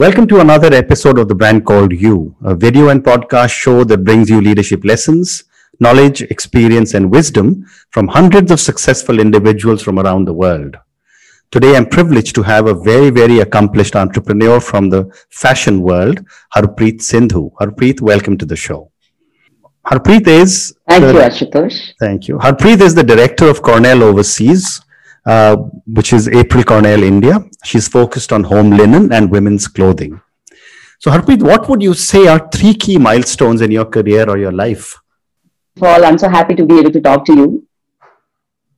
Welcome to another episode of the brand called You, a video and podcast show that brings you leadership lessons, knowledge, experience, and wisdom from hundreds of successful individuals from around the world. Today, I'm privileged to have a very, very accomplished entrepreneur from the fashion world, Harpreet Sindhu. Harpreet, welcome to the show. Harpreet is. Thank the, you, Ashutosh. Thank you. Harpreet is the director of Cornell Overseas, uh, which is April Cornell India. She's focused on home linen and women's clothing. So, Harpreet, what would you say are three key milestones in your career or your life? Paul, I'm so happy to be able to talk to you.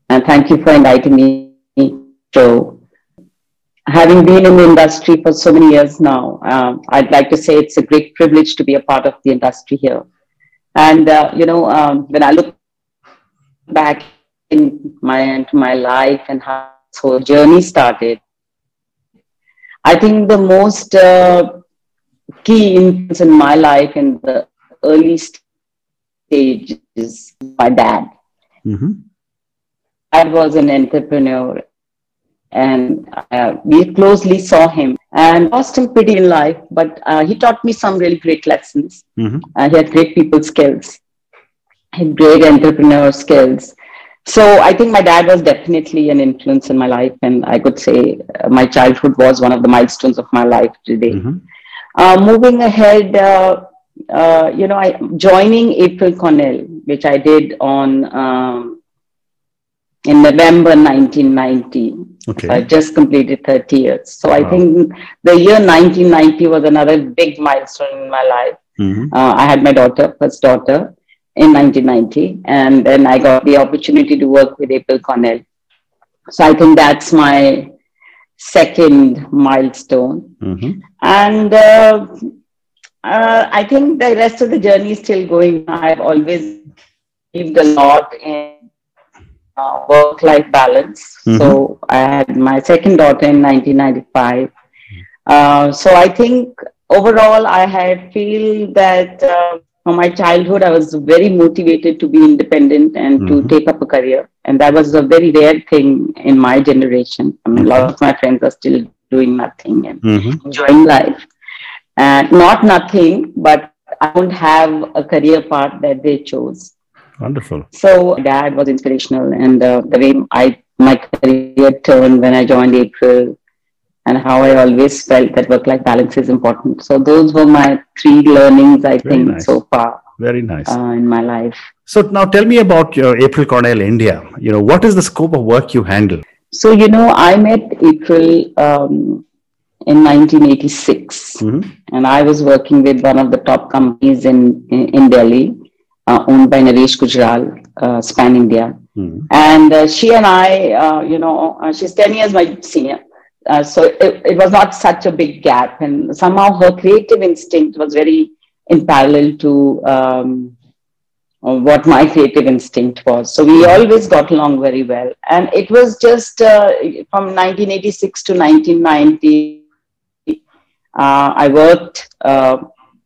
And thank you for inviting me. So, having been in the industry for so many years now, um, I'd like to say it's a great privilege to be a part of the industry here. And, uh, you know, um, when I look back in my my life and how this whole journey started. I think the most uh, key influence in my life in the early stage is my dad. Mm-hmm. Dad was an entrepreneur, and uh, we closely saw him and lost him pretty in life. But uh, he taught me some really great lessons. Mm-hmm. Uh, he had great people skills, he had great entrepreneur skills, so I think my dad was definitely an influence in my life, and I could say uh, my childhood was one of the milestones of my life today. Mm-hmm. Uh, moving ahead, uh, uh you know, I joining April Cornell, which I did on um, in November 1990. Okay. I just completed 30 years. So wow. I think the year 1990 was another big milestone in my life. Mm-hmm. Uh, I had my daughter, first daughter, in 1990. And then I got the opportunity to work with April Cornell. So I think that's my second milestone. Mm-hmm. And uh, uh, I think the rest of the journey is still going. I've always believed a lot in uh, work life balance. Mm-hmm. So I had my second daughter in 1995. Uh, so I think overall, I had feel that uh, from my childhood, I was very motivated to be independent and mm-hmm. to take up a career. And that was a very rare thing in my generation. I mean, a lot of my friends are still doing nothing and mm-hmm. enjoying life. And not nothing, but I don't have a career path that they chose. Wonderful. So, dad was inspirational, and uh, the way I my career turned when I joined April and how I always felt that work life balance is important. So those were my three learnings, I Very think, nice. so far. Very nice. Uh, in my life. So now tell me about your April Cornell India. You know, what is the scope of work you handle? So, you know, I met April um, in 1986, mm-hmm. and I was working with one of the top companies in, in, in Delhi, uh, owned by Naresh Gujral, uh, Span India. Mm-hmm. And uh, she and I, uh, you know, uh, she's 10 years my senior uh, so it, it, was not such a big gap and somehow her creative instinct was very in parallel to um, what my creative instinct was so we always got along very well and it was just uh, from 1986 to 1990 uh, i worked uh,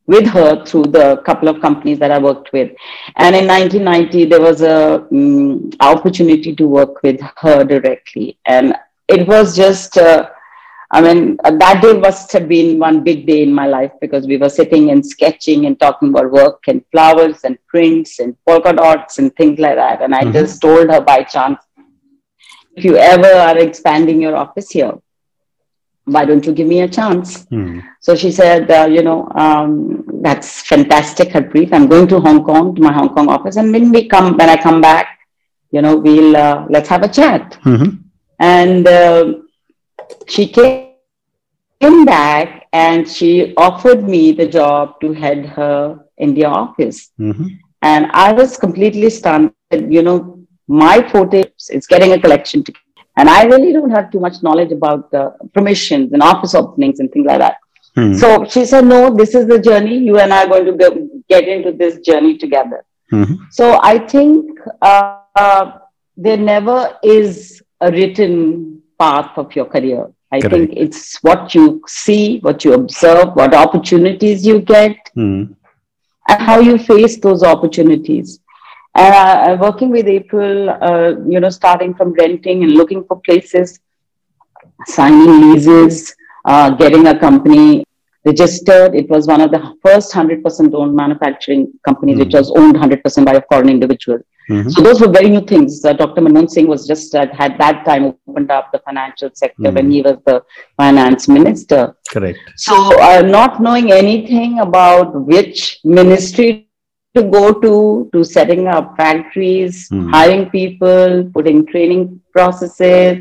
with her through the couple of companies that I worked with. And in 1990, there was a um, opportunity to work with her directly. And it was just, uh, I mean, uh, that day must have been one big day in my life because we were sitting and sketching and talking about work and flowers and prints and polka dots and things like that. And I mm-hmm. just told her by chance, if you ever are expanding your office here, why don't you give me a chance? Mm. So she said, uh, you know, um, that's fantastic, Harpreet. I'm going to Hong Kong, to my Hong Kong office. And when we come, when I come back, you know, we'll, uh, let's have a chat. Mm-hmm. And uh, she came back and she offered me the job to head her India office. Mm-hmm. And I was completely stunned. You know, my forte is getting a collection together. And I really don't have too much knowledge about the permissions and office openings and things like that. Mm-hmm. So she said, No, this is the journey. You and I are going to go, get into this journey together. Mm-hmm. So I think uh, uh, there never is a written path of your career. I Correct. think it's what you see, what you observe, what opportunities you get, mm. and how you face those opportunities. And uh, working with April, uh, you know, starting from renting and looking for places, signing leases, uh, getting a company registered. It was one of the first 100% owned manufacturing companies, Mm. which was owned 100% by a foreign individual. Mhm. So those were very new things. Uh, Dr. Manmohan Singh was just uh, had that time opened up the financial sector Mm. when he was the finance minister. Correct. So, uh, not knowing anything about which ministry to go to, to setting up factories, Hmm. hiring people, putting training processes,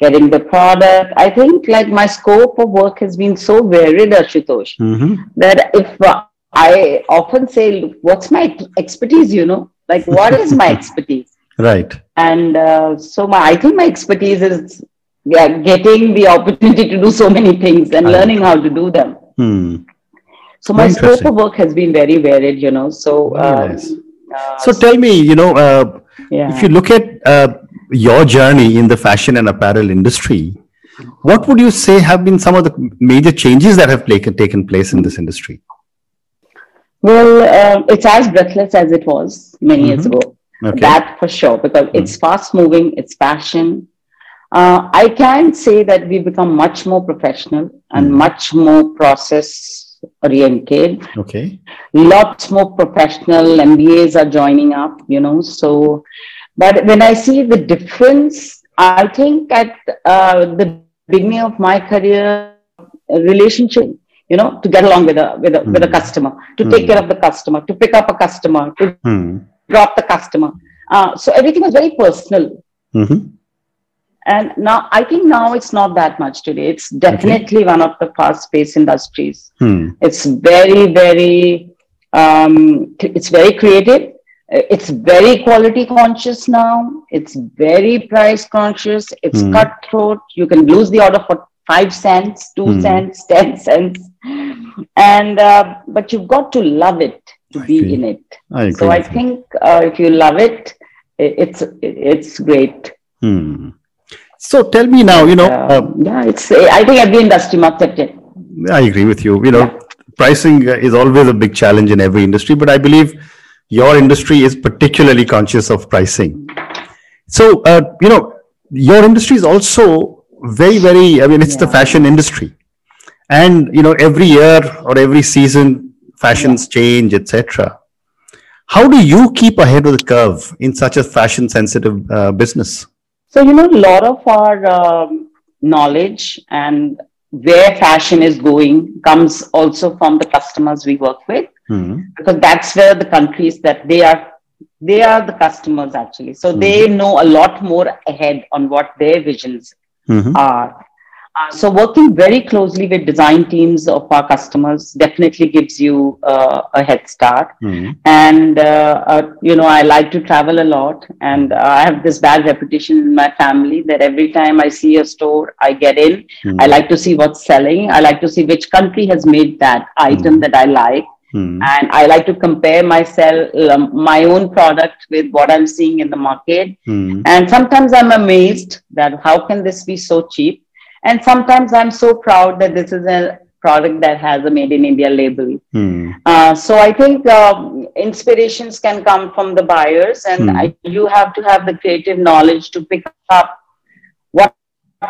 getting the product. I think like my scope of work has been so varied, Ashutosh, Mhm. that if uh, I often say, "Look, what's my expertise, you know, like what is my expertise? Right. And uh, so my, I think my expertise is yeah, getting the opportunity to do so many things and Right. learning how to do them. Hmm. So my scope of work has been very varied, you know. So, Very um, nice. uh, So tell me, you know, uh, yeah. if you look at uh, your journey in the fashion and apparel industry, what would you say have been some of the major changes that have taken taken place in this industry? Well, uh, it's as breathless as it was many years Mhm. ago. Okay. That for sure, because it's fast moving, it's fashion. Uh, I can say that we've become much more professional and Mhm. much more process oriented. okay. lots more professional MBAs are joining up, you know. So, but when I see the difference, I think at uh, the beginning of my career, relationship, you know, to get along with a with a with a Hmm. customer, to take Hmm. care of the customer, to pick up a customer, to Hmm. drop the customer. Uh, so everything was very personal. Mhm. And now I think now it's not that much today. It's definitely one of the fast-paced industries. Hmm. It's very, very, um, it's very creative. Uh, It's very quality conscious now. It's very price conscious. It's Hmm. cutthroat. You can lose the order for five cents, two Hmm. cents, ten cents, and uh, but you've got to love it to I be agree. in it. I agree. So I think uh, if you love it, it's it's great. Hmm. So tell me now, you know, Uh, uh, yeah, it's. I think every industry must have it. I agree with you. You know, pricing uh, is always a big challenge in every industry, but I believe your industry is particularly conscious of pricing. So, uh, you know, your industry is also very, very, I mean, it's the fashion industry. And, you know, every year or every season, fashions change, etc. How do you keep ahead of the curve in such a fashion sensitive uh, business? So, you know, a lot of our um, knowledge and where fashion is going comes also from the customers we work with, Hmm. because that's where the countries that they are, they are the customers actually. So they know a lot more ahead on what their visions Mhm. are. Uh, so working very closely with design teams of our customers definitely gives you uh, a head start Hmm. and uh, uh, you know i like to travel a lot and uh, i have this bad reputation in my family that every time i see a store i get in Hmm. i like to see what's selling i like to see which country has made that item Mhm. that i like Hmm. and i like to compare myself um, my own product with what i'm seeing in the market Hmm. and sometimes i'm amazed that how can this be so cheap and sometimes i'm so proud that this is a product that has a made in india label Hmm. uh, so I think um, inspirations can come from the buyers, and Hmm. I, you have to have the creative knowledge to pick up what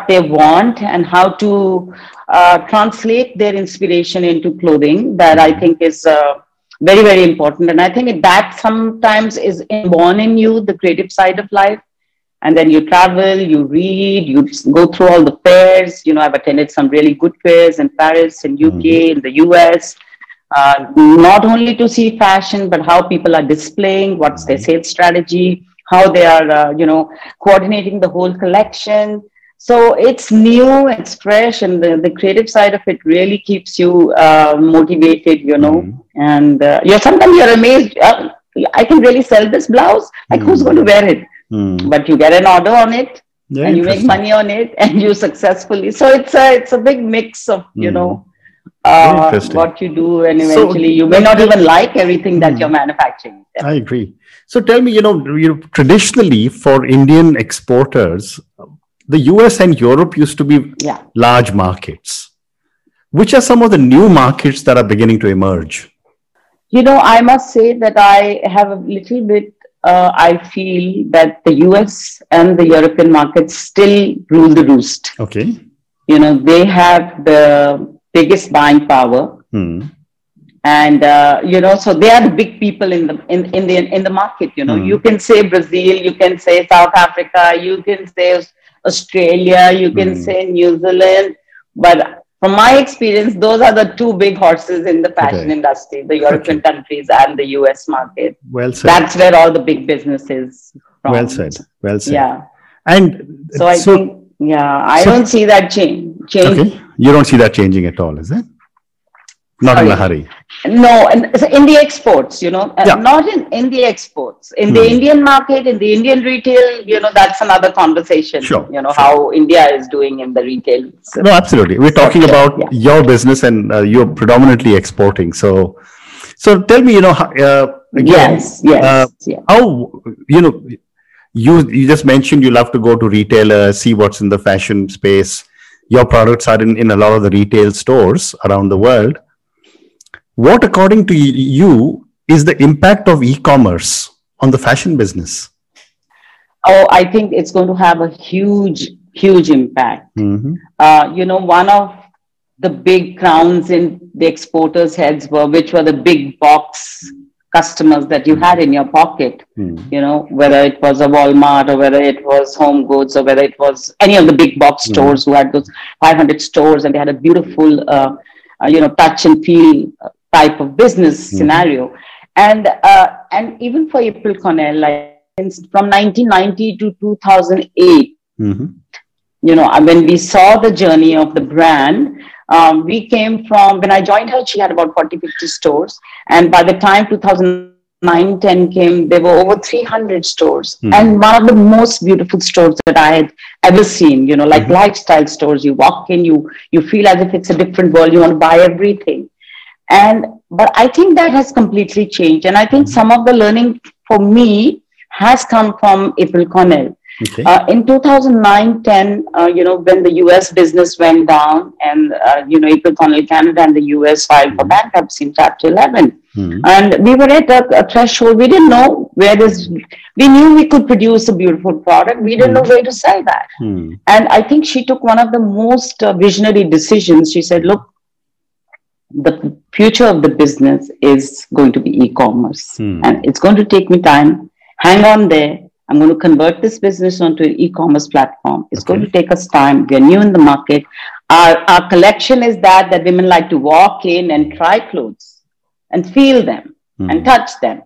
they want and how to uh, translate their inspiration into clothing. That I think is uh, very very important, and I think that sometimes is born in you, the creative side of life. And then you travel, you read, you go through all the fairs. You know, I've attended some really good fairs in Paris, in UK, in the US uh, not only to see fashion, but how people are displaying, what's their sales strategy, how they are, uh, you know, coordinating the whole collection. So it's new, it's fresh, and the, the creative side of it really keeps you uh, motivated, you know. Mhm. And uh, you're sometimes you're amazed. Uh, I can really sell this blouse. Like who's going to wear it? Hmm. But you get an order on it, Yeah, and you make money on it, and you successfully. So it's a it's a big mix of you know uh, what you do, and So- eventually you may not even like everything that Hmm. you're manufacturing. I agree. So tell me, you know, you traditionally for Indian exporters, the US and Europe used to be Yeah. large markets. Which are some of the new markets that are beginning to emerge? You know, I must say that I have a little bit. Uh, I feel that the US and the European markets still rule the roost. Okay. You know, they have the biggest buying power. Hmm. And uh, you know, so they are the big people in the in, in the in the market. You know, Hmm. you can say Brazil, you can say South Africa, you can say Australia, you can Hmm. say New Zealand, but from my experience, those are the two big horses in the fashion Okay. industry: the European countries and the US market. Well said. That's where all the big business is. From. well said. Well said. Yeah. And So I think, yeah, I so- don't see that change. Change. okay, you don't see that changing at all, is it? Not in a hurry. No, and so in the exports, you know, uh, Yeah. not in, in the exports. In the Hmm. Indian market, in the Indian retail, you know, that's another conversation. Sure, You know, sure. how India is doing in the retail. So- No, absolutely. We're talking Yeah, about yeah. your business, and uh, you're predominantly exporting. So, so tell me, you know, uh, again, yes, yes, uh, yeah. how you know you you just mentioned you love to go to retailers, see what's in the fashion space. Your products are in in a lot of the retail stores around the world. What, according to you, is the impact of e-commerce on the fashion business? Oh, I think it's going to have a huge, huge impact. Mm-hmm. Uh, you know, one of the big crowns in the exporters' heads were which were the big box customers that you had in your pocket. Mm-hmm. you know, whether it was a Walmart or whether it was Home Goods or whether it was any of the big box Mhm. stores who had those 500 stores and they had a beautiful, uh, uh, you know, touch and feel uh, type of business Mhm. scenario. And, uh, and even for April Cornell, like since from 1990 to 2008, Mm-hmm. you know, uh, when we saw the journey of the brand, um, we came from, when I joined her, she had about 40, 50 stores. And by the time 2009, 10 came, there were over 300 stores. Hmm. And one of the most beautiful stores that I had ever seen, you know, like Mhm. lifestyle stores. You walk in, you, you feel as if it's a different world. You want to buy everything. And, but I think that has completely changed. And I think Mhm. some of the learning for me has come from April Cornell. Okay. Uh, in 2009 10, uh, you know, when the US business went down and, uh, you know, April Cornell Canada and the US filed for bankruptcy in Chapter 11. Mhm. And we were at a, a threshold. We didn't know where this, we knew we could produce a beautiful product. We didn't know where to sell that. Mhm. And I think she took one of the most uh, visionary decisions. She said, look, the future of the business is going to be e-commerce Hmm. and it's going to take me time. Hang on there. I'm going to convert this business onto an e-commerce platform. It's going to take us time. We're new in the market. Our, our collection is that that women like to walk in and try clothes and feel them Mhm. and touch them,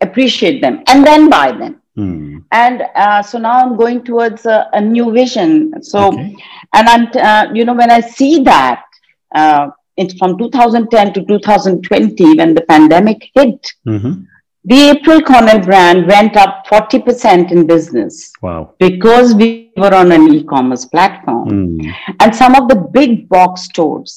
appreciate them, and then buy them. Mhm. And uh, so now I'm going towards a, a new vision. So Okay. and I'm, uh, you know, when I see that, uh, it's from 2010 to 2020, when the pandemic hit, Mhm. the April Cornell brand went up 40% in business Wow. because we were on an e-commerce platform. Mhm. And some of the big box stores,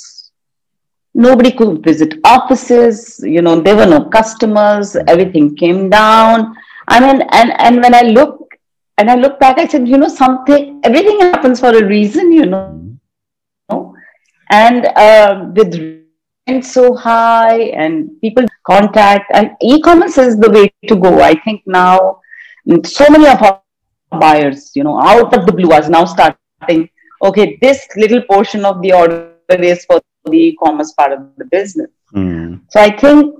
nobody could visit offices, you know, there were no customers, everything came down. I mean, and, and when I look, and I look back, I said, you know, something, everything happens for a reason, you know. And uh, with rent so high and people contact and e-commerce is the way to go i think now mm, so many of our buyers you know out of the blue are now starting okay this little portion of the order is for the e-commerce part of the business Mhm. so i think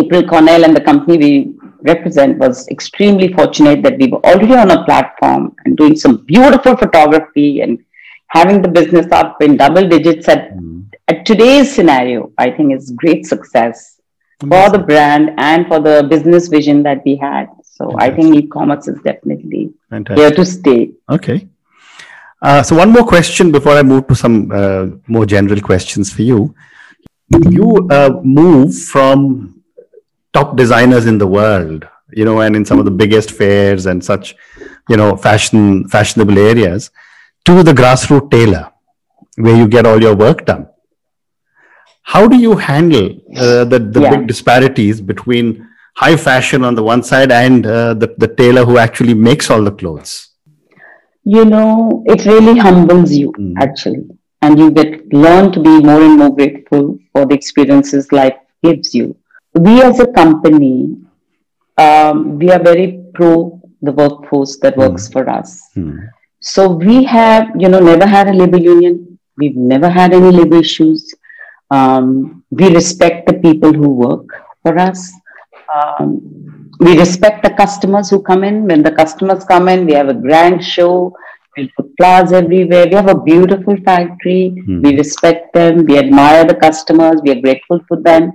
april cornell and the company we represent was extremely fortunate that we were already on a platform and doing some beautiful photography and having the business up in double digits at, Mhm. at today's scenario, I think is great success for the brand and for the business vision that we had. So I think e-commerce is definitely Fantastic. here to stay. Okay. Uh, so one more question before I move to some uh, more general questions for you. You uh, move from top designers in the world, you know, and in some of the biggest fairs and such, you know, fashion fashionable areas, to the grassroots tailor, where you get all your work done. How do you handle uh, the the Yeah. big disparities between high fashion on the one side and uh, the the tailor who actually makes all the clothes? You know, it really humbles you Mm. actually. And you get learn to be more and more grateful for the experiences life gives you. We as a company, um, we are very pro the workforce that works for us. Hmm. So we have, you know, never had a labor union. We've never had any labor issues. Um, we respect the people who work for us. Um, we respect the customers who come in. When the customers come in, we have a grand show. We put flowers everywhere. We have a beautiful factory. Hmm. We respect them. We admire the customers. We are grateful for them.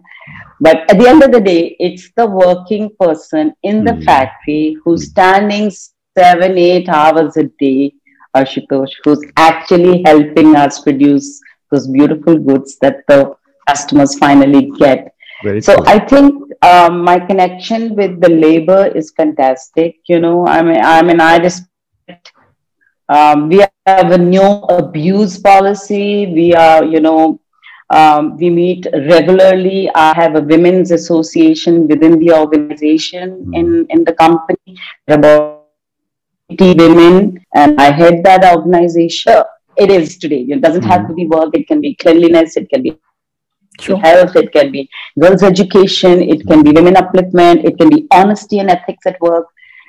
But at the end of the day, it's the working person in the Hmm. factory who's standing seven, eight hours a day, Ashutosh, who's actually helping us produce those beautiful goods that the customers finally get. Very So true. I think um, my connection with the labor is fantastic. You know, I mean, I mean, I respect. Um, we have a no abuse policy. We are, you know, um, we meet regularly. I have a women's association within the organization Hmm. in in the company. There are about 80 women, and I head that organization. It is today. It doesn't have to be work. It can be cleanliness. It can be Sure. health, it can be girls' education, it can be women upliftment, it can be honesty and ethics at work.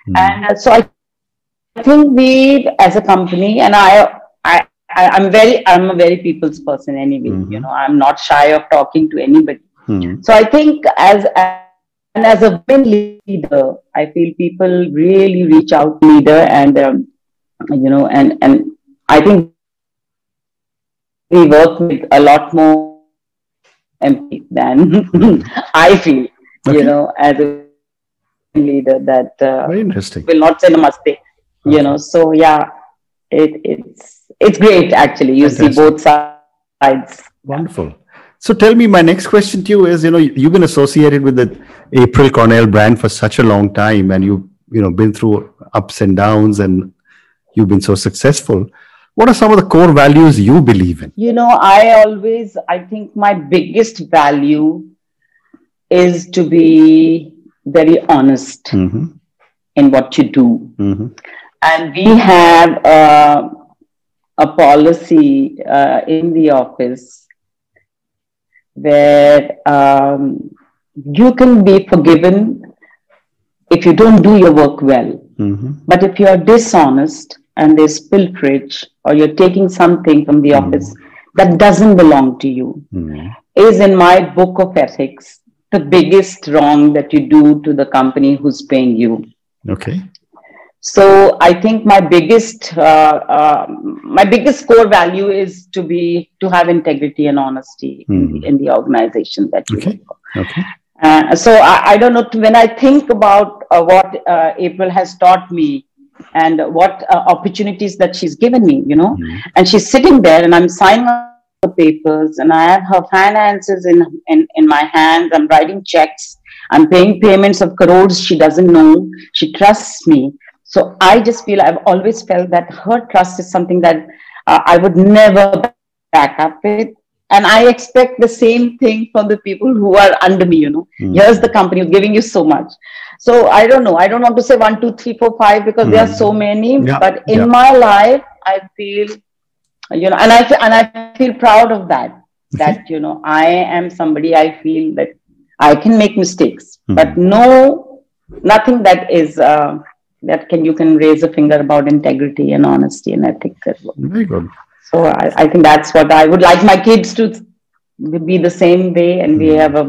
Hmm. And uh, so I, I think we, as a company, and I, I, I, I'm very, I'm a very people's person anyway. Mhm. You know, I'm not shy of talking to anybody. Hmm. So I think as, and as a women leader, I feel people really reach out to leader and, um, you know, and, and I think we work with a lot more empathy than I feel, Okay. you know, as a leader that uh, Very interesting. will not say namaste, Okay. you know. So yeah, it, it's it's great actually. You see both sides. Wonderful. So tell me, my next question to you is, you know, you've been associated with the April Cornell brand for such a long time and you've, you know, been through ups and downs and you've been so successful. What are some of the core values you believe in? You know, I always I think my biggest value is to be very honest Mm-hmm. in what you do. Mm-hmm. and we have uh, a policy uh, in the office where um, you can be forgiven if you don't do your work well. Mm-hmm. But if you're dishonest and there's pilferage or you're taking something from the Mm. office that doesn't belong to you, Mm-hmm. is in my book of ethics the biggest wrong that you do to the company who's paying you. Okay. So I think my biggest uh, uh, my biggest core value is to be to have integrity and honesty in, Hmm. the, in the organization that you Okay. work for. Okay. Uh, so I, I don't know when I think about uh, what uh, April has taught me and what uh, opportunities that she's given me, you know, Mhm. and she's sitting there and I'm signing the papers and I have her finances in, in, in my hands. I'm writing checks. I'm paying payments of crores she doesn't know. She trusts me. So I just feel I've always felt that her trust is something that uh, I would never back up with. And I expect the same thing from the people who are under me, you know. Mm. Here's the company giving you so much. So I don't know. I don't want to say one, two, three, four, five because there are Mm. so many. Yeah, But in yeah. my life, I feel you know and i feel and i feel proud of that that you know i am somebody i feel that i can make mistakes Mhm. but no nothing that is uh, that can you can raise a finger about integrity and honesty and ethics at work. Very good. So I, I think that's what i would like my kids to be the same way and we Mhm. have a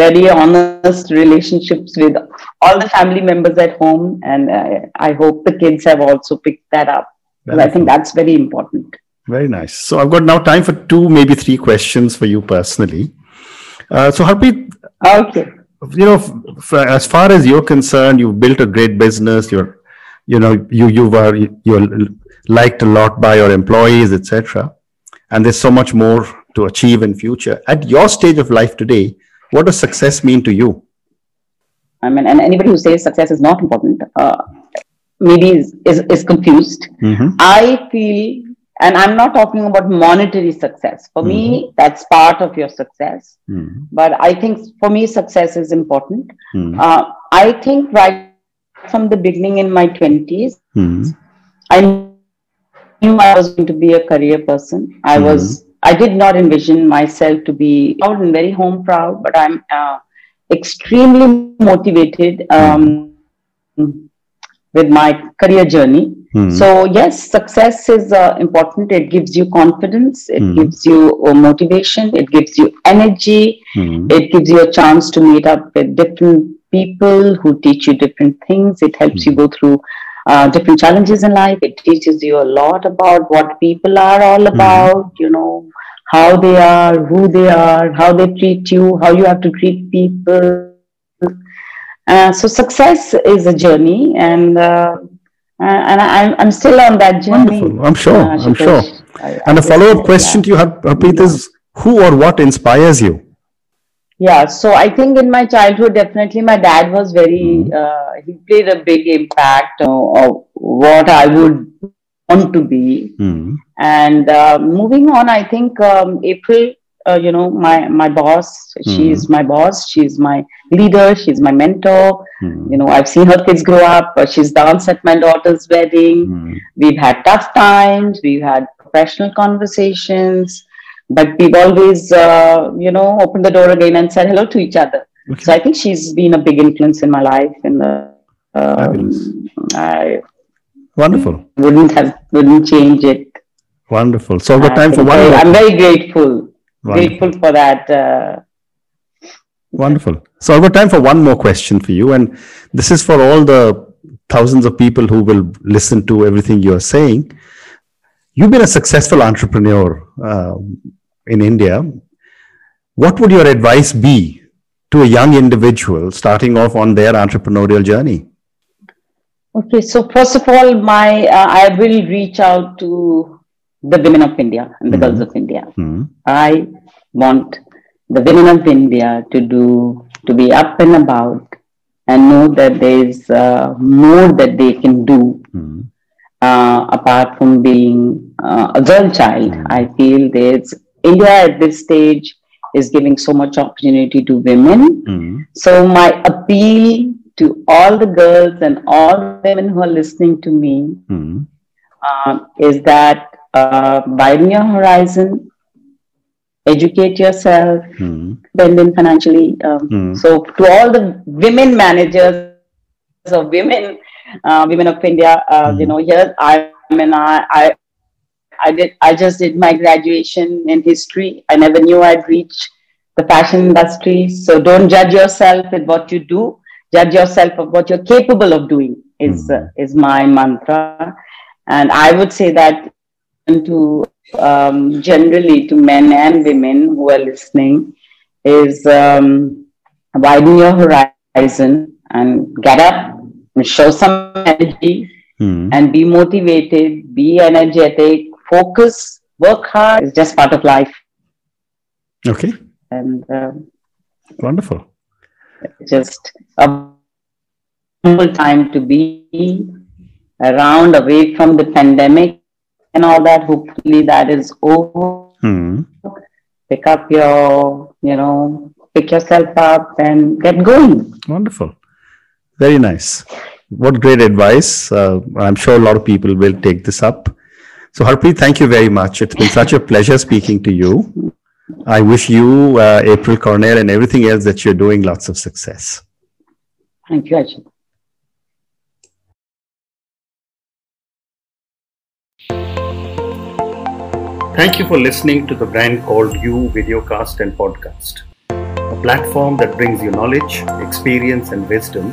very honest relationships with all the family members at home and uh, i hope the kids have also picked that up i think that's very important Very nice. So I've got now time for two, maybe three questions for you personally. Uh, so Harpreet, okay you know, f- f- as far as you're concerned, you've built a great business. You're, you know, you you were you're liked a lot by your employees, etc. And there's so much more to achieve in future. At your stage of life today, what does success mean to you? I mean, and anybody who says success is not important, uh, maybe is, is, is confused. Mm-hmm. I feel, and I'm not talking about monetary success. For me, that's part of your success. Mm-hmm. But I think for me, success is important. Mm-hmm. Uh, I think right from the beginning in my 20s, Mm-hmm. I knew I was going to be a career person. I Mhm. was, I did not envision myself to be proud and very home proud, but I'm uh, extremely motivated um, with my career journey. Mm. So yes, success is uh, important. It gives you confidence. It mm. gives you uh, motivation. It gives you energy. It gives you a chance to meet up with different people who teach you different things. It helps you go through uh, different challenges in life. It teaches you a lot about what people are all hmm. about. You know how they are, who they are, how they treat you, how you have to treat people. Uh, so success is a journey, and uh, uh, and I, I'm still on that journey. Wonderful. I'm sure. Uh, I'm sure. I, and a follow-up question to you, Harpreet, is who or what inspires you? Yeah, so I think in my childhood, definitely my dad was very, mm-hmm. uh, he played a big impact of what I would want to be. Mm-hmm. And uh, moving on, I think um, April uh, you know my my boss she's mm. my boss she's my leader she's my mentor mm. you know i've seen her kids grow up uh, she's danced at my daughter's wedding mm. we've had tough times we've had professional conversations but we've always uh, you know opened the door again and said hello to each other okay. so i think she's been a big influence in my life in the um, I wonderful wouldn't have wouldn't change it wonderful so we've time for one i'm very grateful Wonderful. grateful for that. Uh, Wonderful. So I've got time for one more question for you, and this is for all the thousands of people who will listen to everything you are saying. You've been a successful entrepreneur uh, in India. What would your advice be to a young individual starting off on their entrepreneurial journey? Okay, so first of all, my uh, I will reach out to the women of India and the mm girls of India. mm I want the women of India to do to be up and about and know that there is uh, more that they can do mm uh, apart from being uh, a girl child. mm I feel there's India at this stage is giving so much opportunity to women. mm So my appeal to all the girls and all women who are listening to me mm uh, is that uh, widen your horizon, educate yourself, mm. bend in financially. Um, mm. So, to all the women managers of women, uh, women of India, uh, mm. you know, here I, I mean, I, I, I did, I just did my graduation in history. I never knew I'd reach the fashion industry. So, don't judge yourself with what you do. Judge yourself of what you're capable of doing. Is uh, is my mantra, and I would say that to um, generally to men and women who are listening is um, widen your horizon and get up show some energy mm. and be motivated, be energetic, focus, work hard. It's just part of life. Okay. And um, wonderful. Just a time to be around away from the pandemic and all that. Hopefully that is over. Hmm. Pick up your, you know, pick yourself up and get going. Wonderful. Very nice. What great advice. Uh, I'm sure a lot of people will take this up. So, Harpreet, thank you very much. It's been such a pleasure speaking to you. I wish you, uh, April Cornell, and everything else that you're doing lots of success. Thank you, Ajit. Thank you for listening to the brand called You Videocast and Podcast, a platform that brings you knowledge, experience, and wisdom